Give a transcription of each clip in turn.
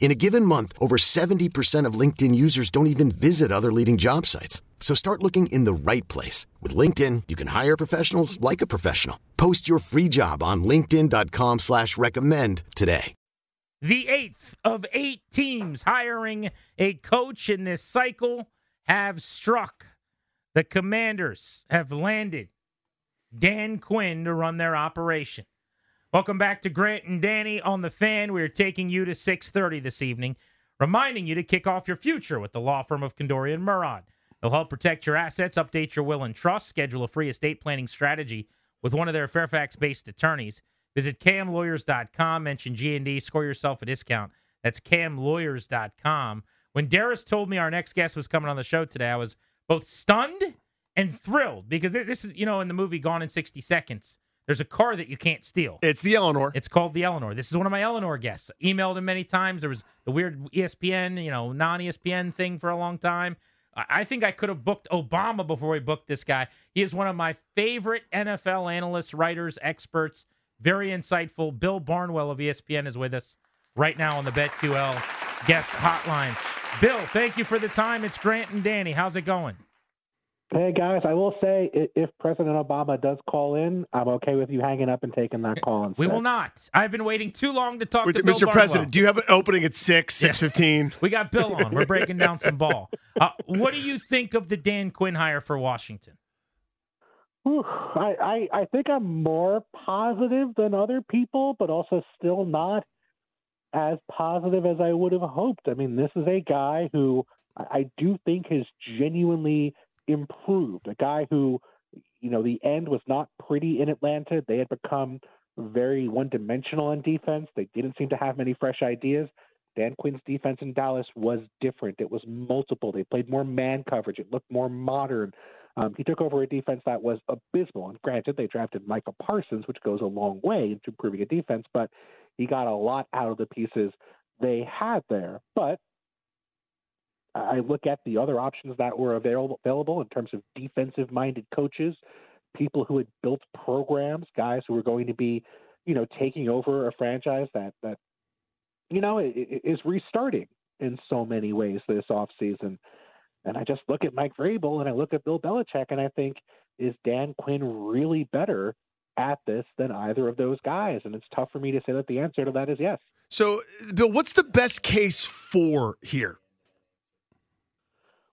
In a given month, over 70% of LinkedIn users don't even visit other leading job sites. So start looking in the right place. With LinkedIn, you can hire professionals like a professional. Post your free job on linkedin.com slash recommend today. The eighth of eight teams hiring a coach in this cycle have struck. The commanders have landed Dan Quinn to run their operation. Welcome back to Grant and Danny on the fan. We are taking you to 6:30 this evening, reminding you to kick off your future with the law firm of Condorian and Murad. They'll help protect your assets, update your will and trust, schedule a free estate planning strategy with one of their Fairfax-based attorneys. Visit camlawyers.com, mention G&D, score yourself a discount. That's camlawyers.com. When Darius told me our next guest was coming on the show today, I was both stunned and thrilled because this is, you know, in the movie Gone in 60 Seconds, there's a car that you can't steal. It's the Eleanor. It's called the Eleanor. This is one of my Eleanor guests. Emailed him many times. There was the weird ESPN, you know, non ESPN thing for a long time. I think I could have booked Obama before we booked this guy. He is one of my favorite NFL analysts, writers, experts. Very insightful. Bill Barnwell of ESPN is with us right now on the BetQL guest hotline. Bill, thank you for the time. It's Grant and Danny. How's it going? Hey guys, I will say if President Obama does call in, I'm okay with you hanging up and taking that call. Instead. We will not. I've been waiting too long to talk With, to Mr. Bill President. Do you have an opening at six, six fifteen? We got Bill on. We're breaking down some ball. Uh, what do you think of the Dan Quinn hire for Washington? Whew, I, I I think I'm more positive than other people, but also still not as positive as I would have hoped. I mean, this is a guy who I, I do think has genuinely improved. A guy who, you know, the end was not pretty in Atlanta. They had become very one dimensional on defense. They didn't seem to have many fresh ideas. Dan Quinn's defense in Dallas was different. It was multiple. They played more man coverage. It looked more modern. Um, he took over a defense that was abysmal. And granted, they drafted Micah Parsons, which goes a long way into improving a defense, but he got a lot out of the pieces they had there. But I look at the other options that were available, available in terms of defensive minded coaches, people who had built programs, guys who were going to be, you know, taking over a franchise that, that you know, is restarting in so many ways this offseason. And I just look at Mike Vrabel and I look at Bill Belichick and I think, is Dan Quinn really better at this than either of those guys? And it's tough for me to say that the answer to that is yes. So, Bill, what's the best case for here?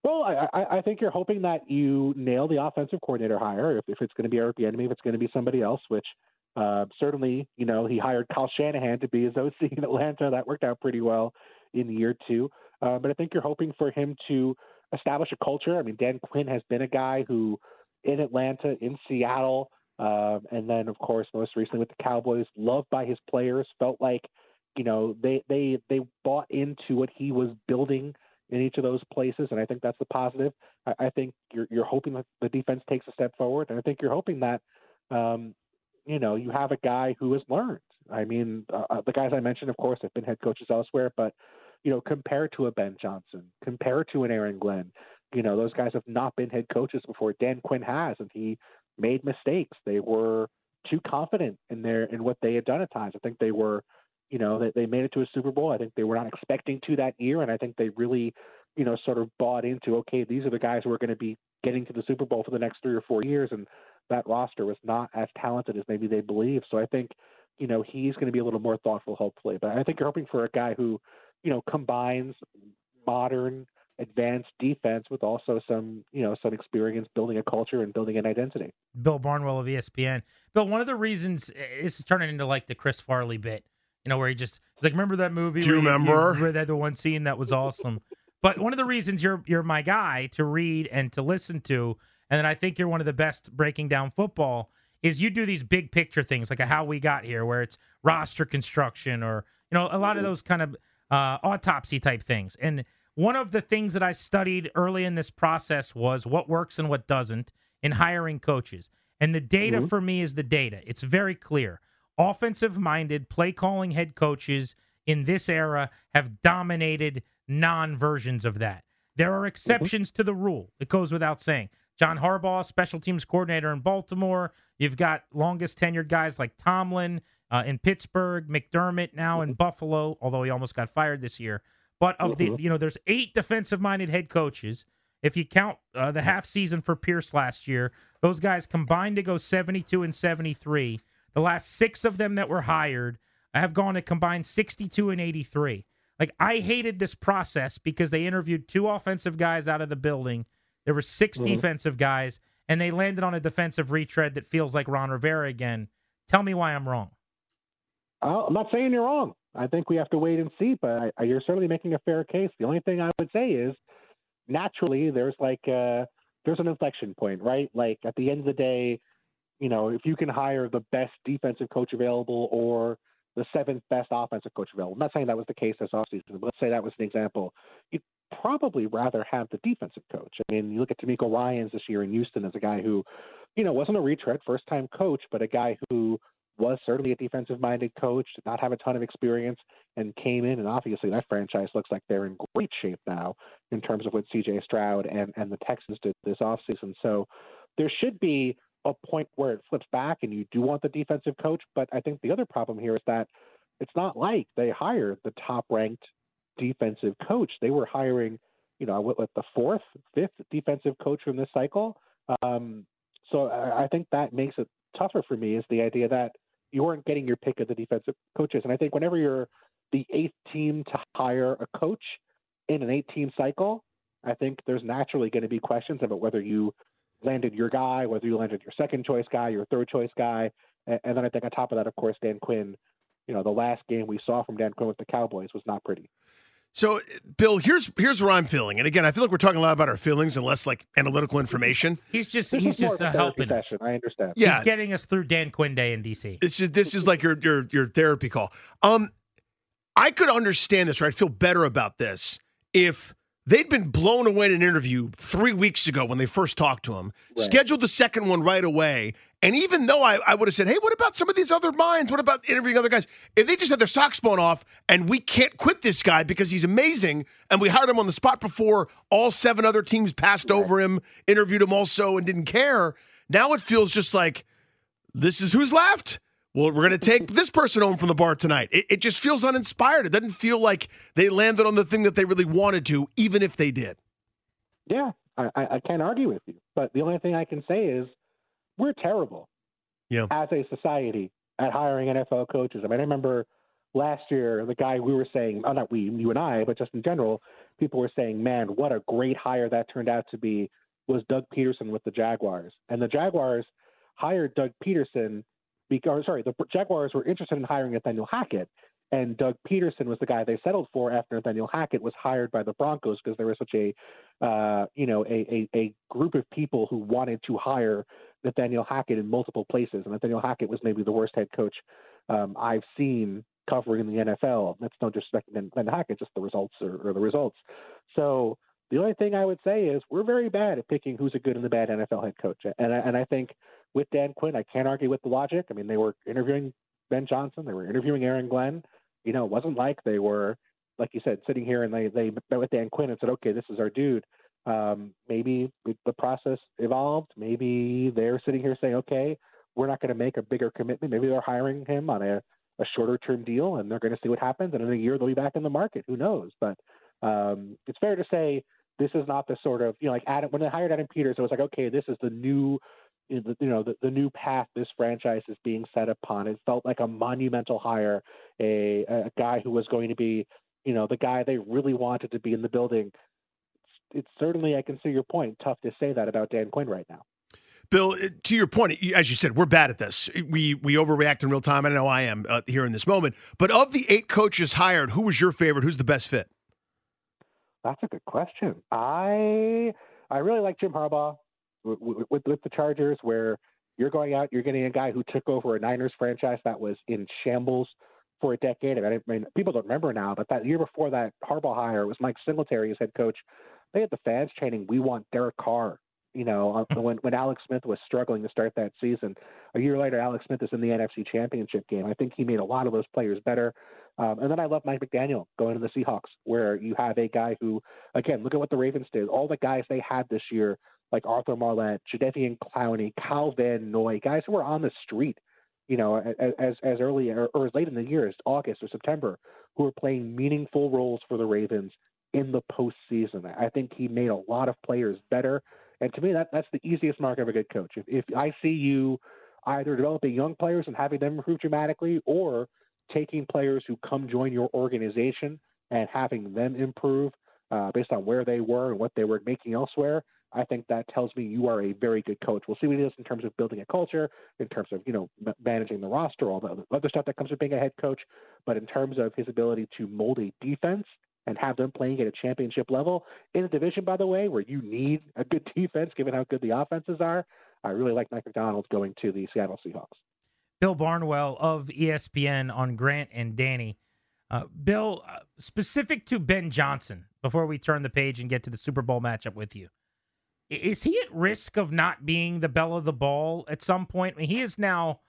Well, I, I think you're hoping that you nail the offensive coordinator hire. If, if it's going to be Eric Bieniemy, if it's going to be somebody else, which uh, certainly, you know, he hired Kyle Shanahan to be his OC in Atlanta. That worked out pretty well in year two. Uh, but I think you're hoping for him to establish a culture. I mean, Dan Quinn has been a guy who, in Atlanta, in Seattle, um, and then of course most recently with the Cowboys, loved by his players. Felt like, you know, they they they bought into what he was building in each of those places, and I think that's the positive. I, I think you're you're hoping that the defense takes a step forward, and I think you're hoping that, um, you know, you have a guy who has learned. I mean, uh, the guys I mentioned, of course, have been head coaches elsewhere, but you know, compared to a Ben Johnson, compared to an Aaron Glenn, you know, those guys have not been head coaches before. Dan Quinn has, and he made mistakes. They were too confident in their in what they had done at times. I think they were, you know, they, they made it to a Super Bowl. I think they were not expecting to that year, and I think they really, you know, sort of bought into okay, these are the guys who are going to be getting to the Super Bowl for the next three or four years, and that roster was not as talented as maybe they believe. So I think, you know, he's going to be a little more thoughtful, hopefully. But I think you're hoping for a guy who, you know, combines modern advanced defense with also some, you know, some experience building a culture and building an identity. Bill Barnwell of ESPN. Bill, one of the reasons eh, this is turning into like the Chris Farley bit, you know, where he just like, remember that movie? Do you remember? where that the one scene that was awesome. but one of the reasons you're you're my guy to read and to listen to, and then I think you're one of the best breaking down football is you do these big picture things like a how we got here, where it's roster construction or you know a lot of those kind of uh, autopsy type things. And one of the things that I studied early in this process was what works and what doesn't in hiring coaches. And the data Mhm. for me is the data. It's very clear. Offensive minded, play calling head coaches in this era have dominated non versions of that. There are exceptions to the rule. It goes without saying. John Harbaugh, special teams coordinator in Baltimore. You've got longest tenured guys like Tomlin uh, in Pittsburgh, McDermott now in Buffalo, although he almost got fired this year. But of the, Mhm. you know, there's eight defensive minded head coaches. If you count uh, the half season for Pierce last year, those guys combined to go 72 and 73. The last six of them that were hired have gone to combined 62 and 83. Like I hated this process because they interviewed two offensive guys out of the building. There were 6 Mhm. defensive guys, and they landed on a defensive retread that feels like Ron Rivera again. Tell me why I'm wrong. Uh, I'm not saying you're wrong. I think we have to wait and see, but I, you're certainly making a fair case. The only thing I would say is, naturally, there's like uh, there's an inflection point, right? Like at the end of the day, you know, if you can hire the best defensive coach available or the seventh best offensive coach available, I'm not saying that was the case this offseason, but let's say that was an example. You'd probably rather have the defensive coach. I mean, you look at DeMeco Ryans this year in Houston as a guy who, you know, wasn't a retread, first time coach, but a guy who was certainly a defensive minded coach, did not have a ton of experience, and came in. And obviously, that franchise looks like they're in great shape now in terms of what CJ Stroud and, and the Texans did this offseason. So there should be a point where it flips back and you do want the defensive coach. But I think the other problem here is that it's not like they hired the top ranked defensive coach. They were hiring, you know, what, the fourth, fifth defensive coach from this cycle. Um, so I, I think that makes it tougher for me is the idea that you weren't getting your pick of the defensive coaches. And I think whenever you're the eighth team to hire a coach in an eight team cycle, I think there's naturally going to be questions about whether you landed your guy, whether you landed your second choice guy, your third choice guy. And, and then I think on top of that, of course, Dan Quinn, you know, the last game we saw from Dan Quinn with the Cowboys was not pretty. So, Bill, here's here's where I'm feeling, and again, I feel like we're talking a lot about our feelings and less like analytical information. He's just This he's just a uh, helping us. session. I understand. Yeah, He's getting us through Dan Quinn Day in DC. This is this is like your your your therapy call. Um, I could understand this, or I'd feel better about this if they'd been blown away in an interview three weeks ago when they first talked to him, Right. scheduled the second one right away, and even though I, I would have said, "Hey, what about some of these other minds? What about interviewing other guys?" If they just had their socks blown off and we can't quit this guy because he's amazing, and we hired him on the spot before all seven other teams passed over him, interviewed him also, and didn't care. Now it feels just like this is who's left. Well, we're going to take this person home from the bar tonight. It, it just feels uninspired. It doesn't feel like they landed on the thing that they really wanted to, even if they did. Yeah, I, I can't argue with you. But the only thing I can say is we're terrible Yeah. as a society at hiring NFL coaches. I mean, I remember last year the guy we were saying, oh, not we, you and I, but just in general, people were saying, man, what a great hire that turned out to be was Doug Pederson with the Jaguars. And the Jaguars hired Doug Pederson because, sorry, the Jaguars were interested in hiring Nathaniel Hackett. And Doug Pederson was the guy they settled for after Nathaniel Hackett was hired by the Broncos because there was such a, uh, you know, a, a, a group of people who wanted to hire Nathaniel Hackett in multiple places. And Nathaniel Hackett was maybe the worst head coach um, I've seen covering the NFL. That's no disrespect to Nathaniel Hackett, just the results or, the results. So the only thing I would say is we're very bad at picking who's a good and the bad NFL head coach. And I, and I think with Dan Quinn, I can't argue with the logic. I mean, they were interviewing Ben Johnson, they were interviewing Aaron Glenn. You know, it wasn't like they were, like you said, sitting here and they they met with Dan Quinn and said, okay, this is our dude. Um, maybe the process evolved. Maybe they're sitting here saying, okay, we're not going to make a bigger commitment. Maybe they're hiring him on a, a shorter term deal and they're going to see what happens. And in a year, they'll be back in the market. Who knows? But um, it's fair to say this is not the sort of, you know, like Adam, when they hired Adam Peters, it was like, okay, this is the new, you know, the, the new path this franchise is being set upon. It felt like a monumental hire, a, a guy who was going to be, you know, the guy they really wanted to be in the building it's certainly I can see your point. Tough to say that about Dan Quinn right now. Bill, to your point, as you said, we're bad at this. We we overreact in real time. I know I am uh, here in this moment. But of the eight coaches hired, who was your favorite? Who's the best fit? That's a good question. I I really like Jim Harbaugh with, with, with the Chargers, where you're going out, you're getting a guy who took over a Niners franchise that was in shambles for a decade. I mean, people don't remember now, but that year before that Harbaugh hire was Mike Singletary as head coach. They had the fans chanting, "We want Derek Carr." You know, uh, when when Alex Smith was struggling to start that season, a year later, Alex Smith is in the NFC Championship game. I think he made a lot of those players better. Um, and then I love Mike McDaniel going to the Seahawks, where you have a guy who, again, look at what the Ravens did. All the guys they had this year, like Arthur Maulet, Jadeveon Clowney, Kyle Van Noy, guys who were on the street, you know, as as early or, or as late in the year as August or September, who were playing meaningful roles for the Ravens in the postseason. I think he made a lot of players better. And to me, that that's the easiest mark of a good coach. If, if I see you either developing young players and having them improve dramatically, or taking players who come join your organization and having them improve uh, based on where they were and what they were making elsewhere, I think that tells me you are a very good coach. We'll see what he does in terms of building a culture, in terms of you know managing the roster, all the other stuff that comes with being a head coach. But in terms of his ability to mold a defense and have them playing at a championship level in a division, by the way, where you need a good defense given how good the offenses are, I really like Mike Macdonald going to the Seattle Seahawks. Bill Barnwell of ESPN on Grant and Danny. Uh, Bill, uh, specific to Ben Johnson, before we turn the page and get to the Super Bowl matchup with you, is he at risk of not being the belle of the ball at some point? I mean, he is now.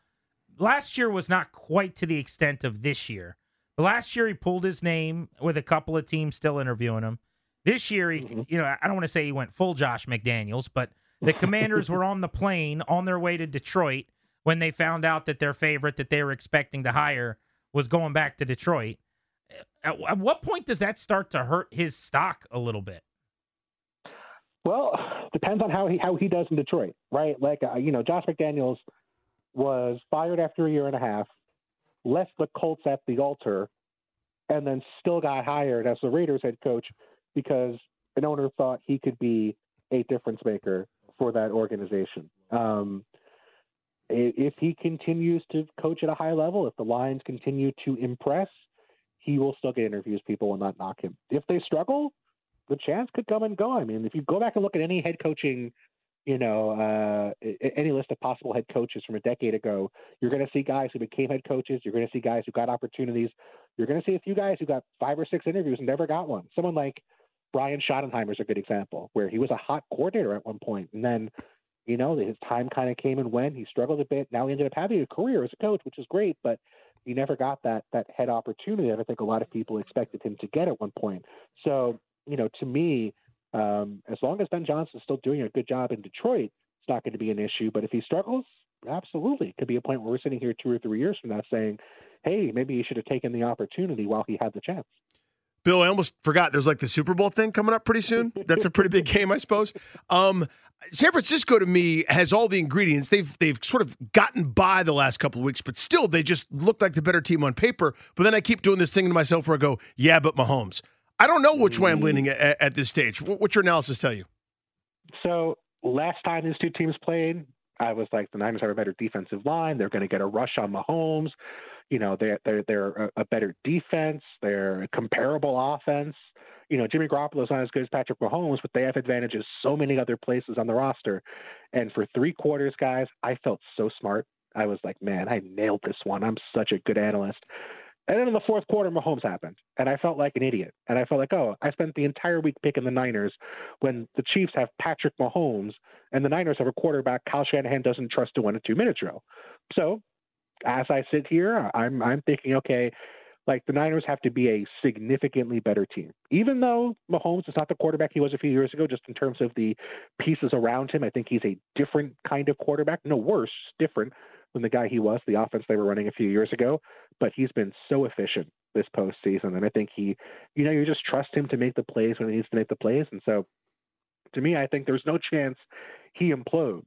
Last year was not quite to the extent of this year. But last year he pulled his name with a couple of teams still interviewing him. This year, he, mm-hmm. you know, I don't want to say he went full Josh McDaniels, but the Commanders were on the plane on their way to Detroit when they found out that their favorite that they were expecting to hire was going back to Detroit. At, at what point does that start to hurt his stock a little bit? Well, depends on how he how he does in Detroit, right? Like uh, you know, Josh McDaniels was fired after a year and a half, left the Colts at the altar, and then still got hired as the Raiders head coach because an owner thought he could be a difference maker for that organization. Um, if he continues to coach at a high level, if the Lions continue to impress, he will still get interviews. People will not knock him. If they struggle, the chance could come and go. I mean, if you go back and look at any head coaching, you know, uh, any list of possible head coaches from a decade ago, you're going to see guys who became head coaches. You're going to see guys who got opportunities. You're going to see a few guys who got five or six interviews and never got one. Someone like Brian Schottenheimer is a good example, where he was a hot coordinator at one point, and then you know, his time kind of came and went. He struggled a bit. Now he ended up having a career as a coach, which is great, but he never got that that head opportunity that I think a lot of people expected him to get at one point. So, you know, to me, um, as long as Ben Johnson's still doing a good job in Detroit, it's not going to be an issue. But if he struggles, absolutely, it could be a point where we're sitting here two or three years from now saying, "Hey, maybe he should have taken the opportunity while he had the chance." Bill, I almost forgot. There's like the Super Bowl thing coming up pretty soon. That's a pretty big game, I suppose. Um, San Francisco to me has all the ingredients. They've they've sort of gotten by the last couple of weeks, but still they just look like the better team on paper. But then I keep doing this thing to myself where I go, "Yeah, but Mahomes." I don't know which way I'm mm-hmm. leaning at, at this stage. What's your analysis tell you? So last time these two teams played, I was like, the Niners have a better defensive line. They're going to get a rush on Mahomes you know they're they're they're a better defense, they're a comparable offense. You know, Jimmy Garoppolo is not as good as Patrick Mahomes, but they have advantages so many other places on the roster. And for three quarters, guys, I felt so smart. I was like, man, I nailed this one. I'm such a good analyst. And then in the fourth quarter, Mahomes happened, and I felt like an idiot. And I felt like, oh, I spent the entire week picking the Niners when the Chiefs have Patrick Mahomes and the Niners have a quarterback Kyle Shanahan doesn't trust to win a two-minute drill. So as I sit here, I'm I'm thinking, okay, like the Niners have to be a significantly better team. Even though Mahomes is not the quarterback he was a few years ago, just in terms of the pieces around him, I think he's a different kind of quarterback. No worse, different than the guy he was, the offense they were running a few years ago. But he's been so efficient this postseason, and I think he, you know, you just trust him to make the plays when he needs to make the plays. And so, to me, I think there's no chance he implodes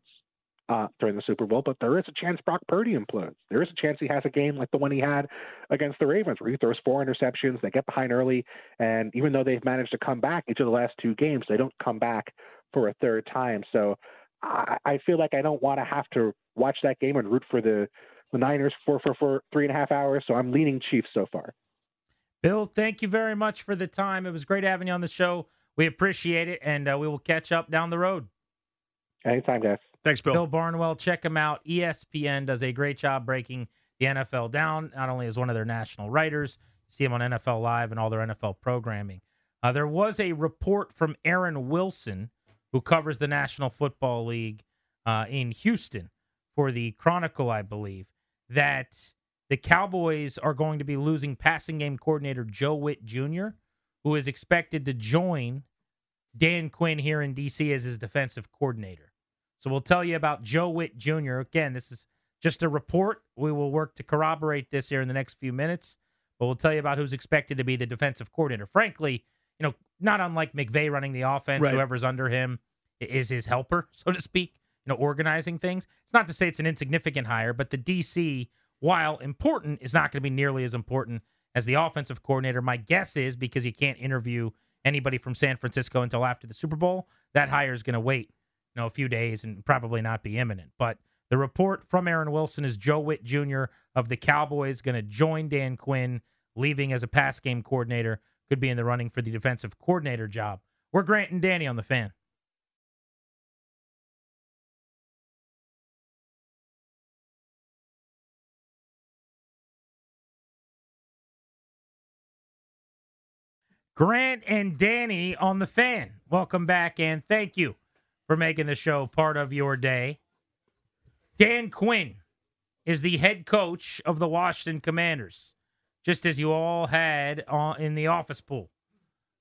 uh, during the Super Bowl, but there is a chance Brock Purdy implodes. There is a chance he has a game like the one he had against the Ravens, where he throws four interceptions. They get behind early, and even though they've managed to come back each of the last two games, they don't come back for a third time. So I, I feel like I don't want to have to watch that game and root for the the Niners for for for three and a half hours. So I'm leaning Chiefs so far. Bill, thank you very much for the time. It was great having you on the show. We appreciate it, and uh, we will catch up down the road. Anytime, guys. Thanks, Bill. Bill Barnwell, check him out. ESPN does a great job breaking the NFL down, not only as one of their national writers, see him on NFL Live and all their NFL programming. Uh, there was a report from Aaron Wilson, who covers the National Football League uh, in Houston for the Chronicle, I believe, that the Cowboys are going to be losing passing game coordinator Joe Whitt Jr., who is expected to join Dan Quinn here in D.C. as his defensive coordinator. So we'll tell you about Joe Whitt Jr. Again, this is just a report. We will work to corroborate this here in the next few minutes, but we'll tell you about who's expected to be the defensive coordinator. Frankly, you know, not unlike McVay running the offense, Right. whoever's under him is his helper, so to speak, you know, organizing things. It's not to say it's an insignificant hire, but the DC, while important, is not going to be nearly as important as the offensive coordinator. My guess is because you can't interview anybody from San Francisco until after the Super Bowl, that hire is going to wait, you know, a few days and probably not be imminent. But the report from Aaron Wilson is Joe Whitt Jr. of the Cowboys going to join Dan Quinn, leaving as a pass game coordinator, could be in the running for the defensive coordinator job. We're Grant and Danny on the fan. Grant and Danny on the fan. Welcome back and thank you for making the show part of your day. Dan Quinn is the head coach of the Washington Commanders, just as you all had in the office pool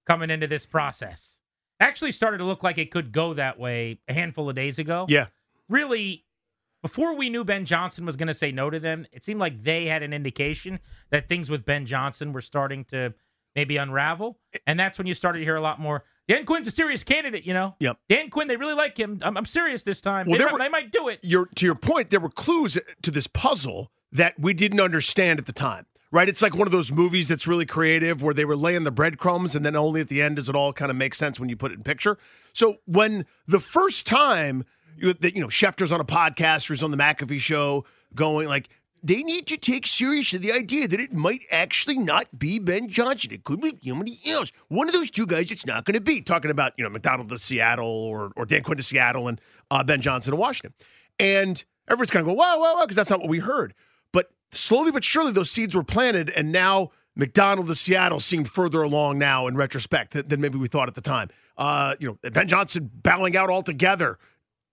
coming into this process. Actually, started to look like it could go that way a handful of days ago. Yeah. Really, before we knew Ben Johnson was going to say no to them, it seemed like they had an indication that things with Ben Johnson were starting to maybe unravel. And that's when you started to hear a lot more. Dan Quinn's a serious candidate, you know? Yep. Dan Quinn, they really like him. I'm, I'm serious this time. Well, they, might, were- they might do it. your to your point, there were clues to this puzzle that we didn't understand at the time. Right? It's like one of those movies that's really creative where they were laying the breadcrumbs and then only at the end does it all kind of make sense when you put it in picture. So when the first time that you know Schefter's on a podcast or he's on the McAfee show going like they need to take seriously the idea that it might actually not be Ben Johnson. It could be somebody else. One of those two guys it's not going to be. Talking about, you know, Macdonald to Seattle or, or Dan Quinn to Seattle and uh, Ben Johnson to Washington. And everyone's kind of going, wow, wow, wow, because that's not what we heard. Slowly but surely those seeds were planted. And now Macdonald to Seattle seemed further along now in retrospect than, than maybe we thought at the time. Uh, you know, Ben Johnson bowing out altogether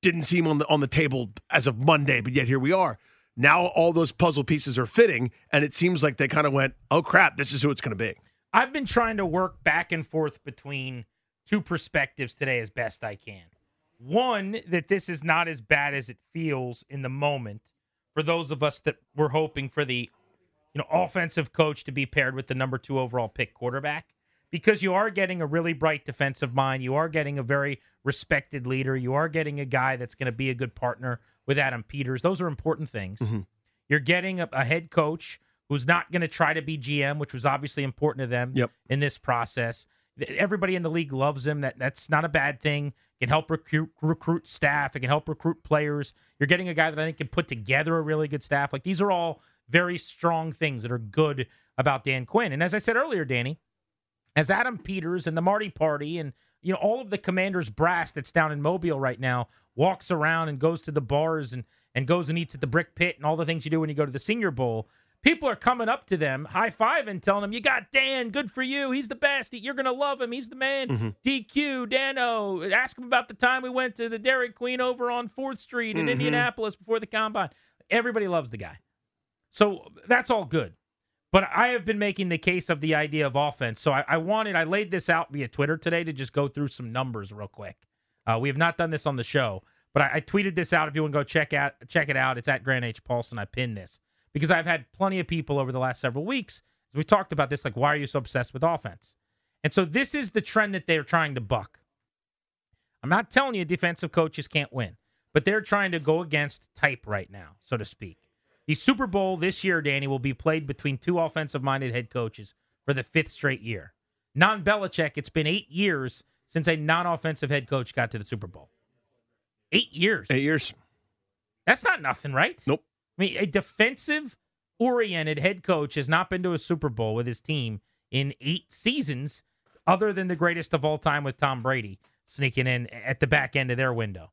didn't seem on the on the table as of Monday, but yet here we are. Now all those puzzle pieces are fitting, and it seems like they kind of went, "Oh crap, this is who it's going to be." I've been trying to work back and forth between two perspectives today as best I can. One, that this is not as bad as it feels in the moment for those of us that were hoping for the you know offensive coach to be paired with the number two overall pick quarterback because you are getting a really bright defensive mind you are getting a very respected leader you are getting a guy that's going to be a good partner with adam peters. Those are important things. Mm-hmm. You're getting a, a head coach who's not going to try to be gm which was obviously important to them Yep. in this process everybody in the league loves him. That that's not a bad thing. Can help recruit recruit staff. It can help recruit players. You're getting a guy that i think can put together a really good staff. Like these are all very strong things that are good about dan quinn. And as i said earlier danny as Adam Peters and the Marty Party and you know all of the Commanders brass that's down in Mobile right now walks around and goes to the bars and and goes and eats at the Brick Pit and all the things you do when you go to the Senior Bowl. People are coming up to them, high five and telling them, "You got Dan, good for you. He's the best. You're gonna love him. He's the man." DQ, Dano, ask him about the time we went to the Dairy Queen over on Fourth Street in Indianapolis before the combine. Everybody loves the guy, so that's all good. But I have been making the case of the idea of offense. So I, I wanted, I laid this out via Twitter today to just go through some numbers real quick. Uh, we have not done this on the show, but I, I tweeted this out. If you want to go check out, check it out. It's at Grant H Paulsen. I pinned this because I've had plenty of people over the last several weeks. We talked about this, like why are you so obsessed with offense? And so this is the trend that they're trying to buck. I'm not telling you defensive coaches can't win, but they're trying to go against type right now, so to speak. The Super Bowl this year, Danny, will be played between two offensive minded head coaches for the fifth straight year. Non Belichick, it's been eight years since a non offensive head coach got to the Super Bowl. Eight years. Eight years. That's not nothing, right? Nope. I mean, a defensive oriented head coach has not been to a Super Bowl with his team in eight seasons, other than the greatest of all time with Tom Brady sneaking in at the back end of their window.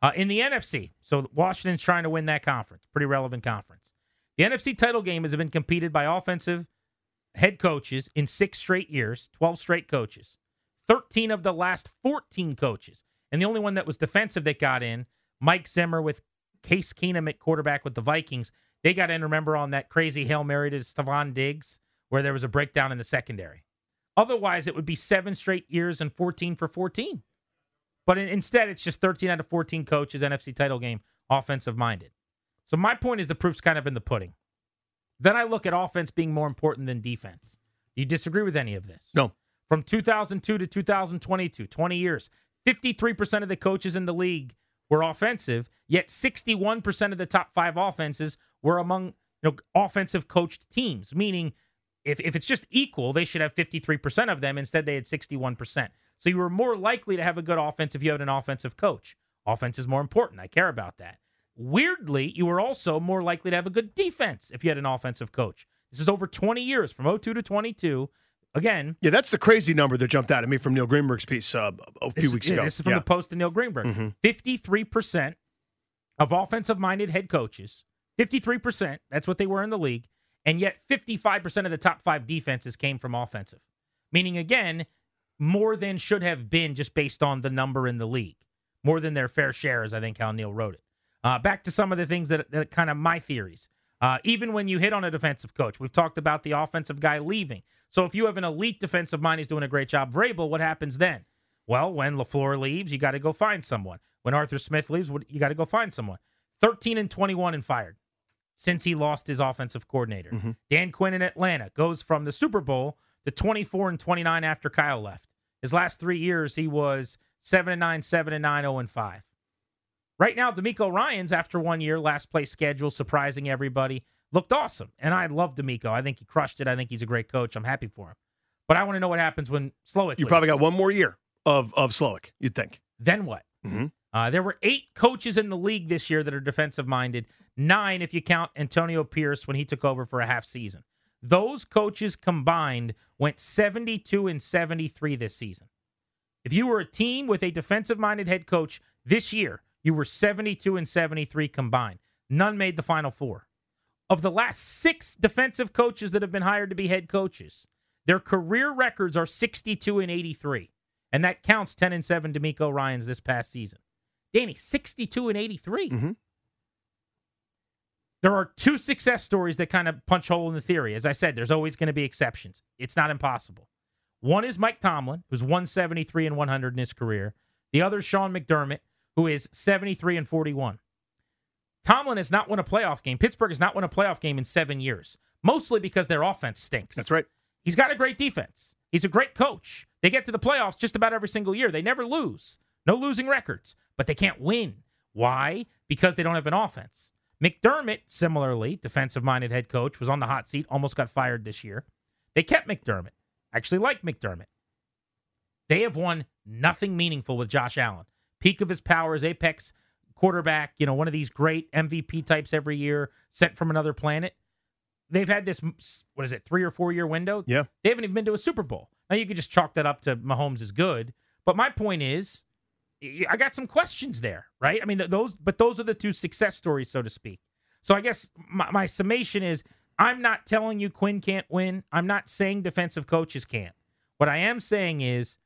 Uh, in the NFC, so Washington's trying to win that conference, pretty relevant conference. The NFC title game has been competed by offensive head coaches in six straight years, 12 straight coaches, 13 of the last 14 coaches. And the only one that was defensive that got in, Mike Zimmer with Case Keenum at quarterback with the Vikings. They got in, remember, on that crazy Hail Mary to Stefon Diggs, where there was a breakdown in the secondary. Otherwise, it would be seven straight years and 14 for 14. But in, instead, it's just 13 out of 14 coaches, NFC title game, offensive minded. So my point is the proof's kind of in the pudding. Then I look at offense being more important than defense. Do you disagree with any of this? No. From 2002 to 2022, 20 years, 53% of the coaches in the league were offensive, yet 61% of the top five offenses were among you know, offensive coached teams, meaning if, if it's just equal, they should have 53% of them. Instead, they had 61%. So you were more likely to have a good offense if you had an offensive coach. Offense is more important. I care about that. Weirdly, you were also more likely to have a good defense if you had an offensive coach. This is over 20 years, from 02 to 22. Again, Yeah, that's the crazy number that jumped out at me from Neil Greenberg's piece uh, a few weeks yeah, ago. This is from yeah. the Post to Neil Greenberg. Mhm. 53% of offensive minded head coaches, 53%, that's what they were in the league. And yet 55% of the top five defenses came from offensive. Meaning, again, more than should have been just based on the number in the league. More than their fair share, as I think how Neil wrote it. Uh, back to some of the things that, that kind of my theories. Uh, even when you hit on a defensive coach, we've talked about the offensive guy leaving. So if you have an elite defensive mind, he's doing a great job. Vrabel, what happens then? Well, when LaFleur leaves, you got to go find someone. When Arthur Smith leaves, you got to go find someone. 13 and 21 and fired since he lost his offensive coordinator. Mm-hmm. Dan Quinn in Atlanta goes from the Super Bowl to 24 and 29 after Kyle left. His last three years, he was 7 and 9, 7 and 9, 0 and 5. Right now, DeMeco Ryan's after one year, last place schedule, surprising everybody, looked awesome. And I love DeMeco. I think he crushed it. I think he's a great coach. I'm happy for him. But I want to know what happens when Slowik You probably got one more year of of Slowik, you'd think. Then what? Mhm. Uh, there were eight coaches in the league this year that are defensive minded. Nine, if you count Antonio Pierce when he took over for a half season. Those coaches combined went 72 and 73 this season. If you were a team with a defensive minded head coach this year, you were 72 and 73 combined. None made the final four. Of the last six defensive coaches that have been hired to be head coaches, their career records are 62 and 83. And that counts 10 and 7 DeMeco Ryans this past season. Danny, 62 and 83. Mhm. There are two success stories that kind of punch hole in the theory. As I said, there's always going to be exceptions. It's not impossible. One is Mike Tomlin, who's 173 and 100 in his career. The other is Sean McDermott, who is 73 and 41. Tomlin has not won a playoff game. Pittsburgh has not won a playoff game in seven years, mostly because their offense stinks. That's right. He's got a great defense. He's a great coach. They get to the playoffs just about every single year. They never lose. No losing records, but they can't win. Why? Because they don't have an offense. McDermott, similarly, defensive minded head coach, was on the hot seat, almost got fired this year. They kept McDermott. Actually like McDermott. They have won nothing meaningful with Josh Allen. Peak of his powers, apex quarterback, you know, one of these great MVP types every year, sent from another planet. They've had this, what is it, three or four year window? Yeah. They haven't even been to a Super Bowl. Now you could just chalk that up to Mahomes is good, but my point is, I got some questions there, right? I mean, those, but those are the two success stories, so to speak. So I guess my, my summation is, I'm not telling you Quinn can't win. I'm not saying defensive coaches can't. What I am saying is,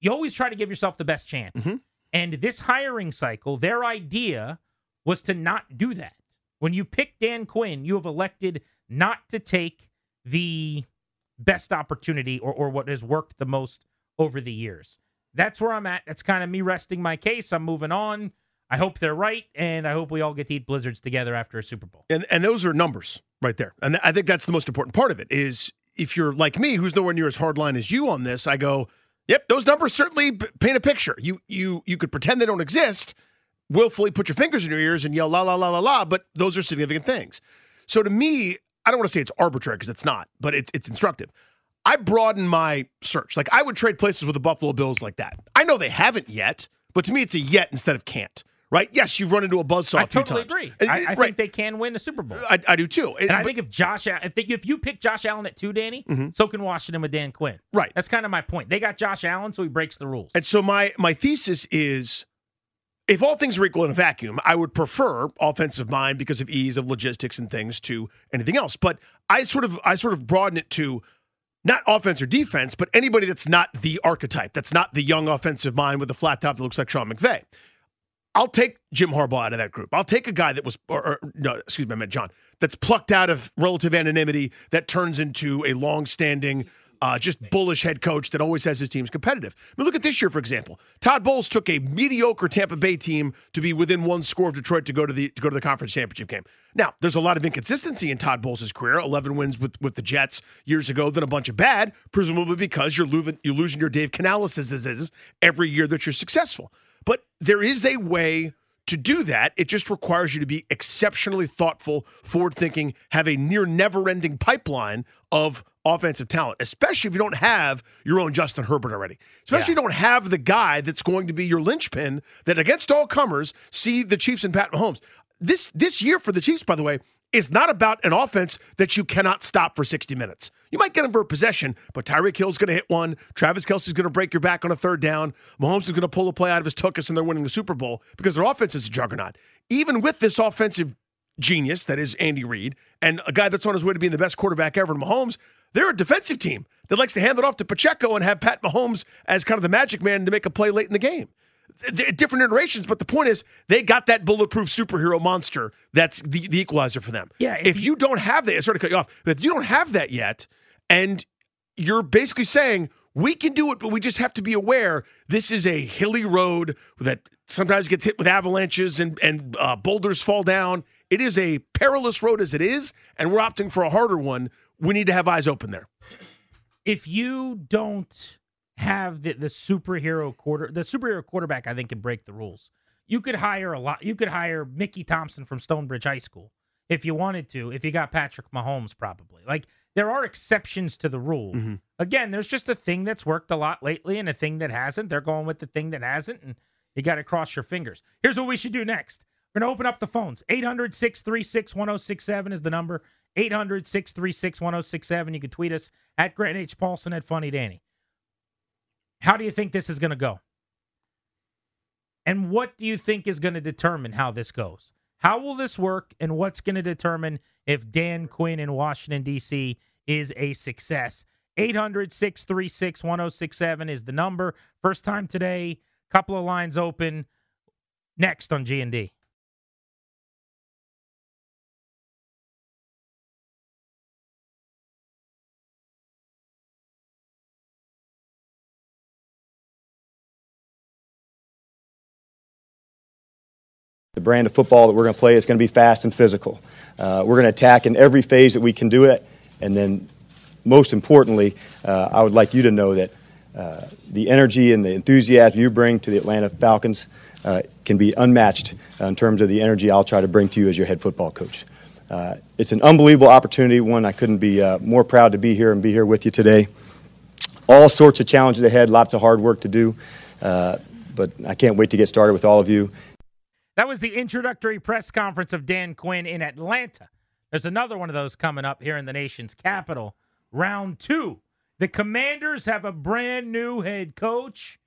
you always try to give yourself the best chance. Mm-hmm. And this hiring cycle, their idea was to not do that. When you pick Dan Quinn, you have elected not to take the best opportunity or, or what has worked the most over the years. That's where I'm at. That's kind of me resting my case. I'm moving on. I hope they're right, and I hope we all get to eat blizzards together after a Super Bowl. And and those are numbers right there. And I think that's the most important part of it is if you're like me, who's nowhere near as hardline as you on this, I go, yep, those numbers certainly paint a picture. You you you could pretend they don't exist, willfully put your fingers in your ears and yell la la la la la, but those are significant things. So to me, I don't want to say it's arbitrary because it's not, but it's it's instructive. I broaden my search. Like I would trade places with the Buffalo Bills like that. I know they haven't yet, but to me it's a yet instead of can't. Right? Yes, you've run into a buzzsaw I a few totally times. agree. And- I, I right. think they can win the Super Bowl. I, I do too. and I but- think if Josh, if, they, if you pick Josh Allen at two, Danny, Mhm. so can Washington with Dan Quinn. Right. That's kind of my point. They got Josh Allen, so he breaks the rules. And so my my thesis is if all things are equal in a vacuum, I would prefer offensive mind because of ease of logistics and things to anything else. But I sort of I sort of broaden it to not offense or defense, but anybody that's not the archetype, that's not the young offensive mind with a flat top that looks like Sean McVay. I'll take Jim Harbaugh out of that group. I'll take a guy that was, or, or no, excuse me, I meant John, that's plucked out of relative anonymity that turns into a long-standing, uh, just bullish head coach that always has his teams competitive. I mean, look at this year, for example. Todd Bowles took a mediocre Tampa Bay team to be within one score of Detroit to go to the to go to the conference championship game. Now, there's a lot of inconsistency in Todd Bowles' career. 11 wins with, with the Jets years ago, then a bunch of bad, presumably because you're losing, you're losing your Dave Canales every year that you're successful. But there is a way to do that. It just requires you to be exceptionally thoughtful, forward thinking, have a near never ending pipeline of offensive talent, especially if you don't have your own Justin Herbert already. Especially if you don't have the guy that's going to be your linchpin that against all comers see the Chiefs and Pat Mahomes. This this year for the Chiefs, by the way, is not about an offense that you cannot stop for 60 minutes. You might get them for a possession, but Tyreek Hill's going to hit one. Travis Kelce's going to break your back on a third down. Mahomes is going to pull a play out of his tuchus, and they're winning the Super Bowl because their offense is a juggernaut. Even with this offensive genius that is Andy Reid and a guy that's on his way to being the best quarterback ever, Mahomes, they're a defensive team that likes to hand it off to Pacheco and have Pat Mahomes as kind of the magic man to make a play late in the game. Different iterations, but the point is they got that bulletproof superhero monster that's the, the equalizer for them. Yeah, If, if you, don't have that, sorry to cut you off, but if you don't have that yet, and you're basically saying we can do it, but we just have to be aware this is a hilly road that sometimes gets hit with avalanches and and uh, boulders fall down. It is a perilous road as it is, and we're opting for a harder one. We need to have eyes open there. if you don't have the, the superhero quarter, the superhero quarterback, I think can break the rules. You could hire a lot. You could hire Mickey Thompson from Stonebridge High School if you wanted to. If you got Patrick Mahomes, probably. Like there are exceptions to the rule. Mm-hmm. Again, there's just a thing that's worked a lot lately and a thing that hasn't. They're going with the thing that hasn't, and you got to cross your fingers. Here's what we should do next. We're going to open up the phones. 800 636 1067 is the number. 800 636 1067. You can tweet us at Grant H. Paulsen at Funny Danny. How do you think this is going to go? And what do you think is going to determine how this goes? How will this work? And what's going to determine if Dan Quinn in Washington, D.C. is a success? 800 636 1067 is the number. First time today. Couple of lines open. Next on G&D. The brand of football that we're going to play is going to be fast and physical. Uh, we're going to attack in every phase that we can do it. And then, most importantly, uh, I would like you to know that uh, the energy and the enthusiasm you bring to the Atlanta Falcons uh, can be unmatched uh, in terms of the energy I'll try to bring to you as your head football coach. Uh, it's an unbelievable opportunity, one I couldn't be more proud to be here and be here with you today. All sorts of challenges ahead, lots of hard work to do, but I can't wait to get started with all of you. That was the introductory press conference of Dan Quinn in Atlanta. There's another one of those coming up here in the nation's capital. Round two. The Commanders have a brand new head coach,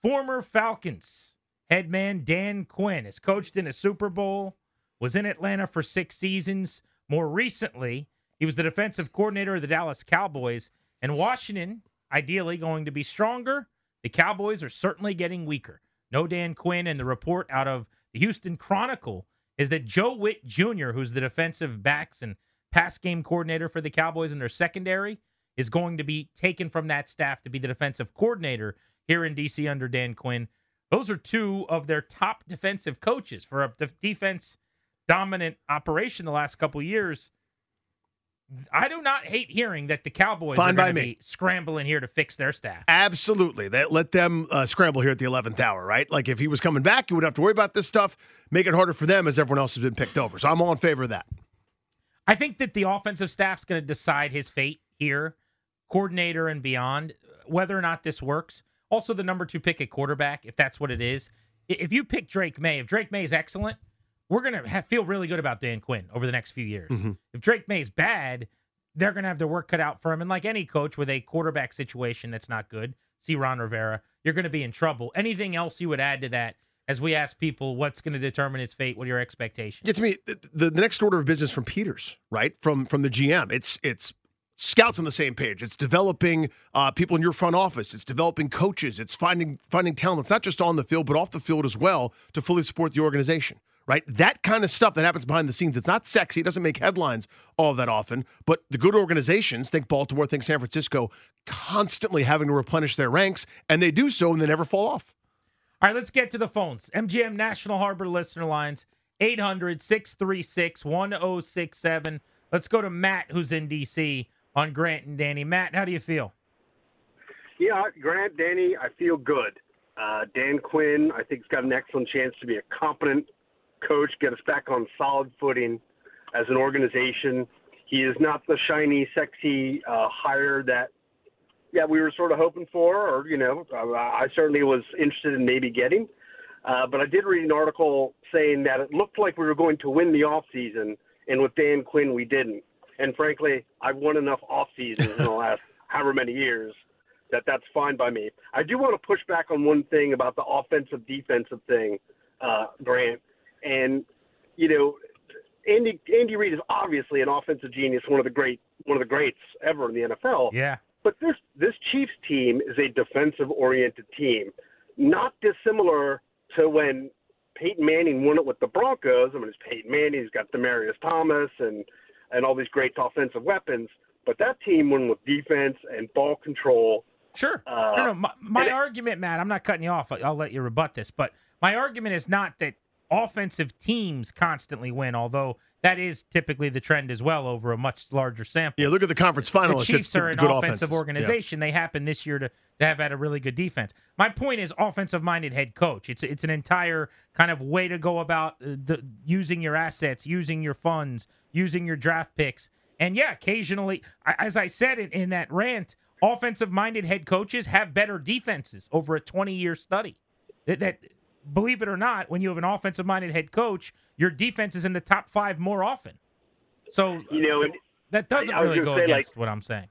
former Falcons head man Dan Quinn has coached in a Super Bowl, was in Atlanta for six seasons. More recently, he was the defensive coordinator of the Dallas Cowboys. And Washington, ideally going to be stronger. The Cowboys are certainly getting weaker. No Dan Quinn, and the report out of the Houston Chronicle is that Joe Whitt Jr., who's the defensive backs and pass game coordinator for the Cowboys in their secondary, is going to be taken from that staff to be the defensive coordinator here in DC under Dan Quinn. Those are two of their top defensive coaches for a def- defense dominant operation the last couple years. I do not hate hearing that the Cowboys Fine are by to me. be scrambling here to fix their staff. Absolutely. That let them uh, scramble here at the 11th hour, right? Like if he was coming back, you would have to worry about this stuff, make it harder for them as everyone else has been picked over. So I'm all in favor of that. I think that the offensive staff's going to decide his fate here, coordinator and beyond, whether or not this works. Also, the number two pick at quarterback, if that's what it is. If you pick Drake Maye, if Drake Maye is excellent, we're going to feel really good about Dan Quinn over the next few years. If Drake Maye is bad, they're going to have their work cut out for him. And like any coach with a quarterback situation that's not good, see Ron Rivera, you're going to be in trouble. Anything else you would add to that as we ask people what's going to determine his fate? What are your expectations? Yeah, to me, the, the next order of business from Peters, right? From from the GM, it's it's scouts on the same page. It's developing uh, people in your front office. It's developing coaches. It's finding finding talent. It's not just on the field, but off the field as well to fully support the organization. Right, that kind of stuff that happens behind the scenes. It's not sexy. It doesn't make headlines all that often. But the good organizations, think Baltimore, think San Francisco, constantly having to replenish their ranks, and they do so, and they never fall off. All right, let's get to the phones. MGM National Harbor listener lines 800 636 1067. Let's go to Matt, who's in D.C. on Grant and Danny. Matt, how do you feel? Yeah, Grant, Danny, I feel good. Uh, Dan Quinn, I think, has got an excellent chance to be a competent coach, get us back on solid footing as an organization. He is not the shiny, sexy uh, hire that, yeah, we were sort of hoping for, or you know, I, I certainly was interested in maybe getting. Uh, but I did read an article saying that it looked like we were going to win the off season, and with Dan Quinn, we didn't. And frankly, I've won enough off seasons in the last however many years that that's fine by me. I do want to push back on one thing about the offensive defensive thing, uh, Grant. And you know, Andy Andy Reid is obviously an offensive genius, one of the great one of the greats ever in the NFL. Yeah. But this this Chiefs team is a defensive oriented team, not dissimilar to when Peyton Manning won it with the Broncos. I mean, it's Peyton Manning. He's got Demaryius Thomas and and all these great offensive weapons. But that team won with defense and ball control. Sure. Uh, no, no. My, my argument, Matt, I'm not cutting you off. I'll let you rebut this. But my argument is not that offensive teams constantly win, although that is typically the trend as well over a much larger sample. Yeah, look at the conference the. Chiefs are an good offensive offenses. Yeah. organization. They happen this year to, to have had a really good defense. My point is offensive minded head coach. It's it's an entire kind of way to go about uh, the, using your assets, using your funds, using your draft picks. And yeah, occasionally, as I said in, in that rant, offensive minded head coaches have better defenses over a 20 year study. That, that believe it or not, when you have an offensive minded head coach, your defense is in the top five more often. So You know, that doesn't I really go say, like- against what I'm saying.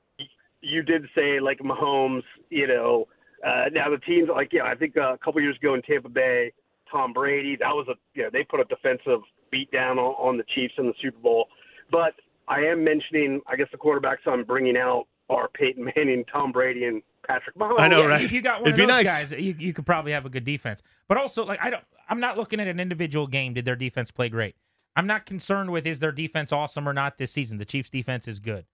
you did say like Mahomes, you know. Uh, now the teams like yeah, I think uh, a couple years ago in Tampa Bay, Tom Brady, that was a you know they put a defensive beat down on, on the Chiefs in the Super Bowl. But I am mentioning, I guess the quarterbacks I'm bringing out are Peyton Manning, Tom Brady, and Patrick Mahomes. I know, Yeah, right? If you got one It'd of be those nice. guys, you, you could probably have a good defense. But also, like I don't, I'm not looking at an individual game. Did their defense play great? I'm not concerned with is their defense awesome or not this season. The Chiefs' defense is good.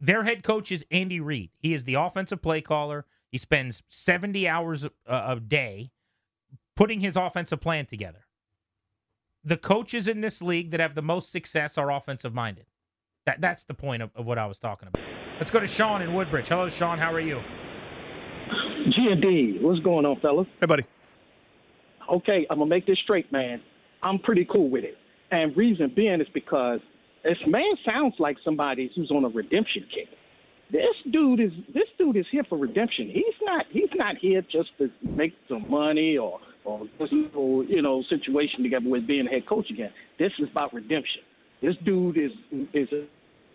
Their head coach is Andy Reid. He is the offensive play caller. He spends 70 hours a, a day putting his offensive plan together. The coaches in this league that have the most success are offensive minded. That that's the point of, of what I was talking about. Let's go to Sean in Woodbridge. Hello, Sean. How are you? G and D, what's going on, fellas? Hey, buddy. Okay, I'm gonna make this straight, man. I'm pretty cool with it, and reason being is because this man sounds like somebody who's on a redemption kick. This dude is this dude is here for redemption. He's not he's not here just to make some money or or this little you know situation together with being a head coach again. This is about redemption. This dude is is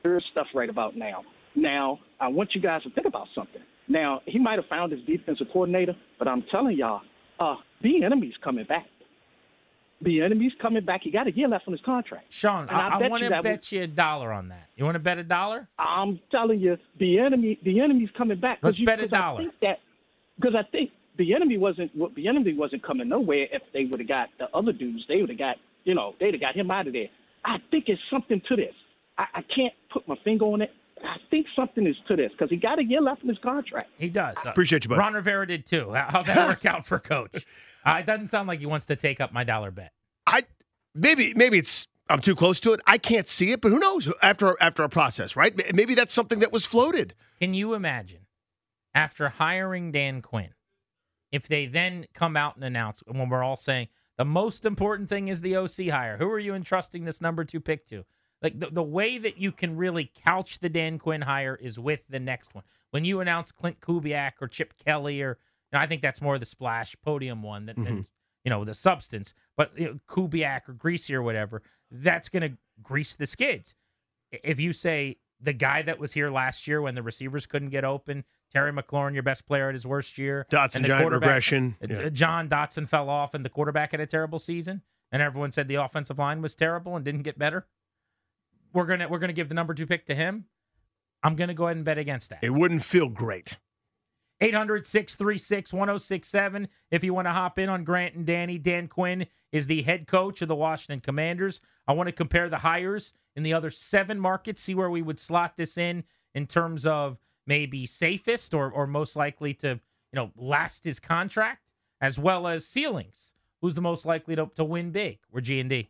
there's stuff right about now. Now I want you guys to think about something. Now he might have found his defensive coordinator, but I'm telling y'all, uh, Bieniemy's coming back. Bieniemy's coming back. He got a year left on his contract. Sean, And I, I I want to bet was- you a dollar on that. You want to bet a dollar? I'm telling you, Bieniemy, the enemy's coming back. Let's you, bet a 'cause I dollar. think that because I think Bieniemy wasn't Bieniemy wasn't coming nowhere if they would have got the other dudes. They would have got you know they'd have got him out of there. I think it's something to this. I, I can't put my finger on it. I think something is to this because he got a year left in his contract. He does. Uh, Appreciate you, buddy. Ron Rivera did too. How, how'd that work out for Coach? Uh, it doesn't sound like he wants to take up my dollar bet. I maybe maybe it's I'm too close to it. I can't see it, but who knows? After after a process, right? Maybe that's something that was floated. Can you imagine after hiring Dan Quinn, if they then come out and announce when we're all saying the most important thing is the OC hire? Who are you entrusting this number two pick to? Like the, the way that you can really couch the Dan Quinn hire is with the next one. When you announce Klint Kubiak or Chip Kelly, or you know, I think that's more the splash podium one than, than you know the substance. But you know, Kubiak or Greasy or whatever, that's going to grease the skids. If you say the guy that was here last year when the receivers couldn't get open, Terry McLaurin, your best player at his worst year, Dotson giant regression. uh, Yeah. Jahan Dotson fell off, and the quarterback had a terrible season, and everyone said the offensive line was terrible and didn't get better. We're gonna we're gonna give the number two pick to him. I'm gonna go ahead and bet against that. It wouldn't feel great. 800 636 1067. If you want to hop in on Grant and Danny, Dan Quinn is the head coach of the Washington Commanders. I want to compare the hires in the other seven markets, see where we would slot this in in terms of maybe safest or, or most likely to, you know, last his contract, as well as ceilings. Who's the most likely to, to win big? We're G&D.